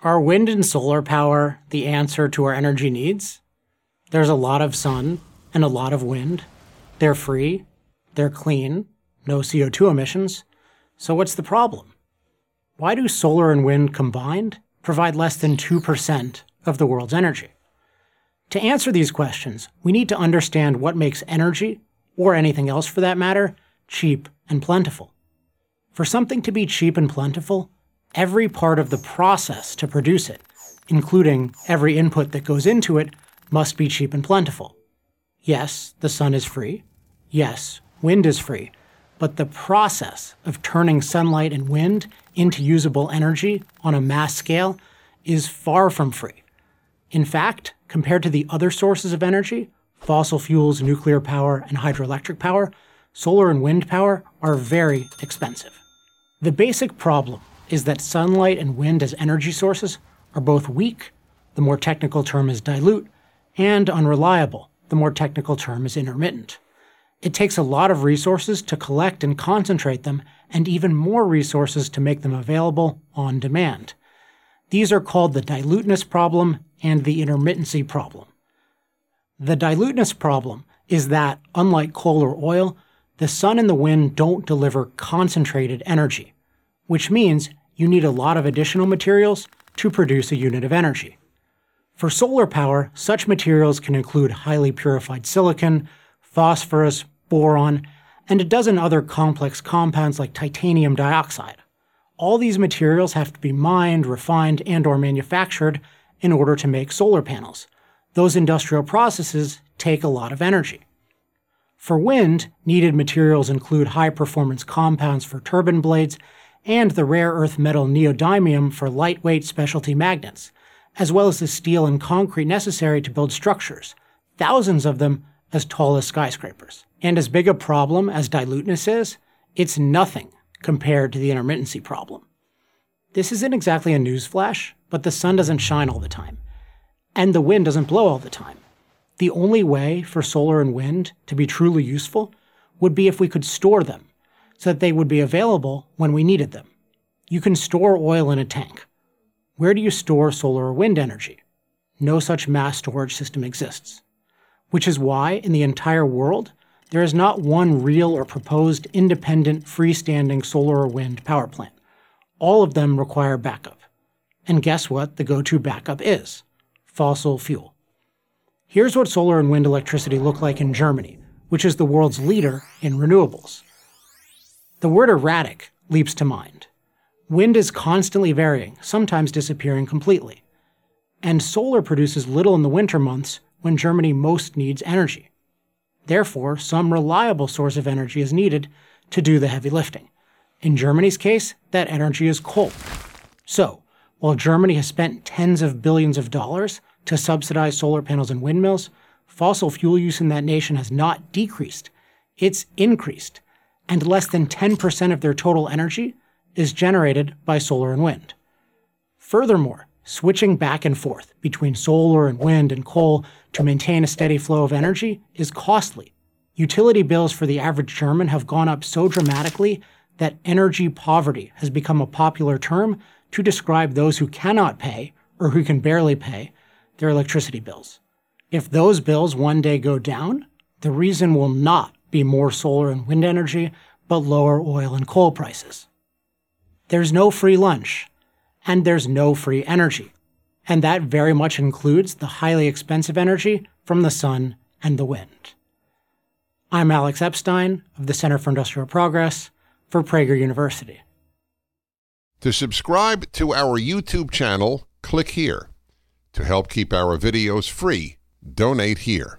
Are wind and solar power the answer to our energy needs? There's a lot of sun and a lot of wind. They're free, they're clean, no CO2 emissions. So what's the problem? Why do solar and wind combined provide less than 2% of the world's energy? To answer these questions, we need to understand what makes energy, or anything else for that matter, cheap and plentiful. For something to be cheap and plentiful, every part of the process to produce it, including every input that goes into it, must be cheap and plentiful. Yes, the sun is free. Yes, wind is free. But the process of turning sunlight and wind into usable energy on a mass scale is far from free. In fact, compared to the other sources of energy, fossil fuels, nuclear power, and hydroelectric power, solar and wind power are very expensive. The basic problem is that sunlight and wind as energy sources are both weak, the more technical term is dilute, and unreliable, the more technical term is intermittent. It takes a lot of resources to collect and concentrate them, and even more resources to make them available on demand. These are called the diluteness problem and the intermittency problem. The diluteness problem is that, unlike coal or oil, the sun and the wind don't deliver concentrated energy, which means you need a lot of additional materials to produce a unit of energy. For solar power, such materials can include highly purified silicon, phosphorus, boron, and a dozen other complex compounds like titanium dioxide. All these materials have to be mined, refined, and or manufactured in order to make solar panels. Those industrial processes take a lot of energy. For wind, needed materials include high performance compounds for turbine blades and the rare earth metal neodymium for lightweight specialty magnets, as well as the steel and concrete necessary to build structures, thousands of them as tall as skyscrapers. And as big a problem as diluteness is, it's nothing compared to the intermittency problem. This isn't exactly a newsflash, but the sun doesn't shine all the time, and the wind doesn't blow all the time. The only way for solar and wind to be truly useful would be if we could store them so that they would be available when we needed them. You can store oil in a tank. Where do you store solar or wind energy? No such mass storage system exists. Which is why, in the entire world, there is not one real or proposed independent freestanding solar or wind power plant. All of them require backup. And guess what the go to backup is? Fossil fuel. Here's what solar and wind electricity look like in Germany, which is the world's leader in renewables. The word erratic leaps to mind. Wind is constantly varying, sometimes disappearing completely. And solar produces little in the winter months when Germany most needs energy. Therefore, some reliable source of energy is needed to do the heavy lifting. In Germany's case, that energy is coal. So, while Germany has spent tens of billions of dollars to subsidize solar panels and windmills, fossil fuel use in that nation has not decreased, it's increased, and less than 10% of their total energy is generated by solar and wind. Furthermore, switching back and forth between solar and wind and coal to maintain a steady flow of energy is costly. Utility bills for the average German have gone up so dramatically that energy poverty has become a popular term to describe those who cannot pay, or who can barely pay, their electricity bills. If those bills one day go down, the reason will not be more solar and wind energy, but lower oil and coal prices. There's no free lunch, and there's no free energy. And that very much includes the highly expensive energy from the sun and the wind. I'm Alex Epstein of the Center for Industrial Progress for Prager University. To subscribe to our YouTube channel, click here. To help keep our videos free, donate here.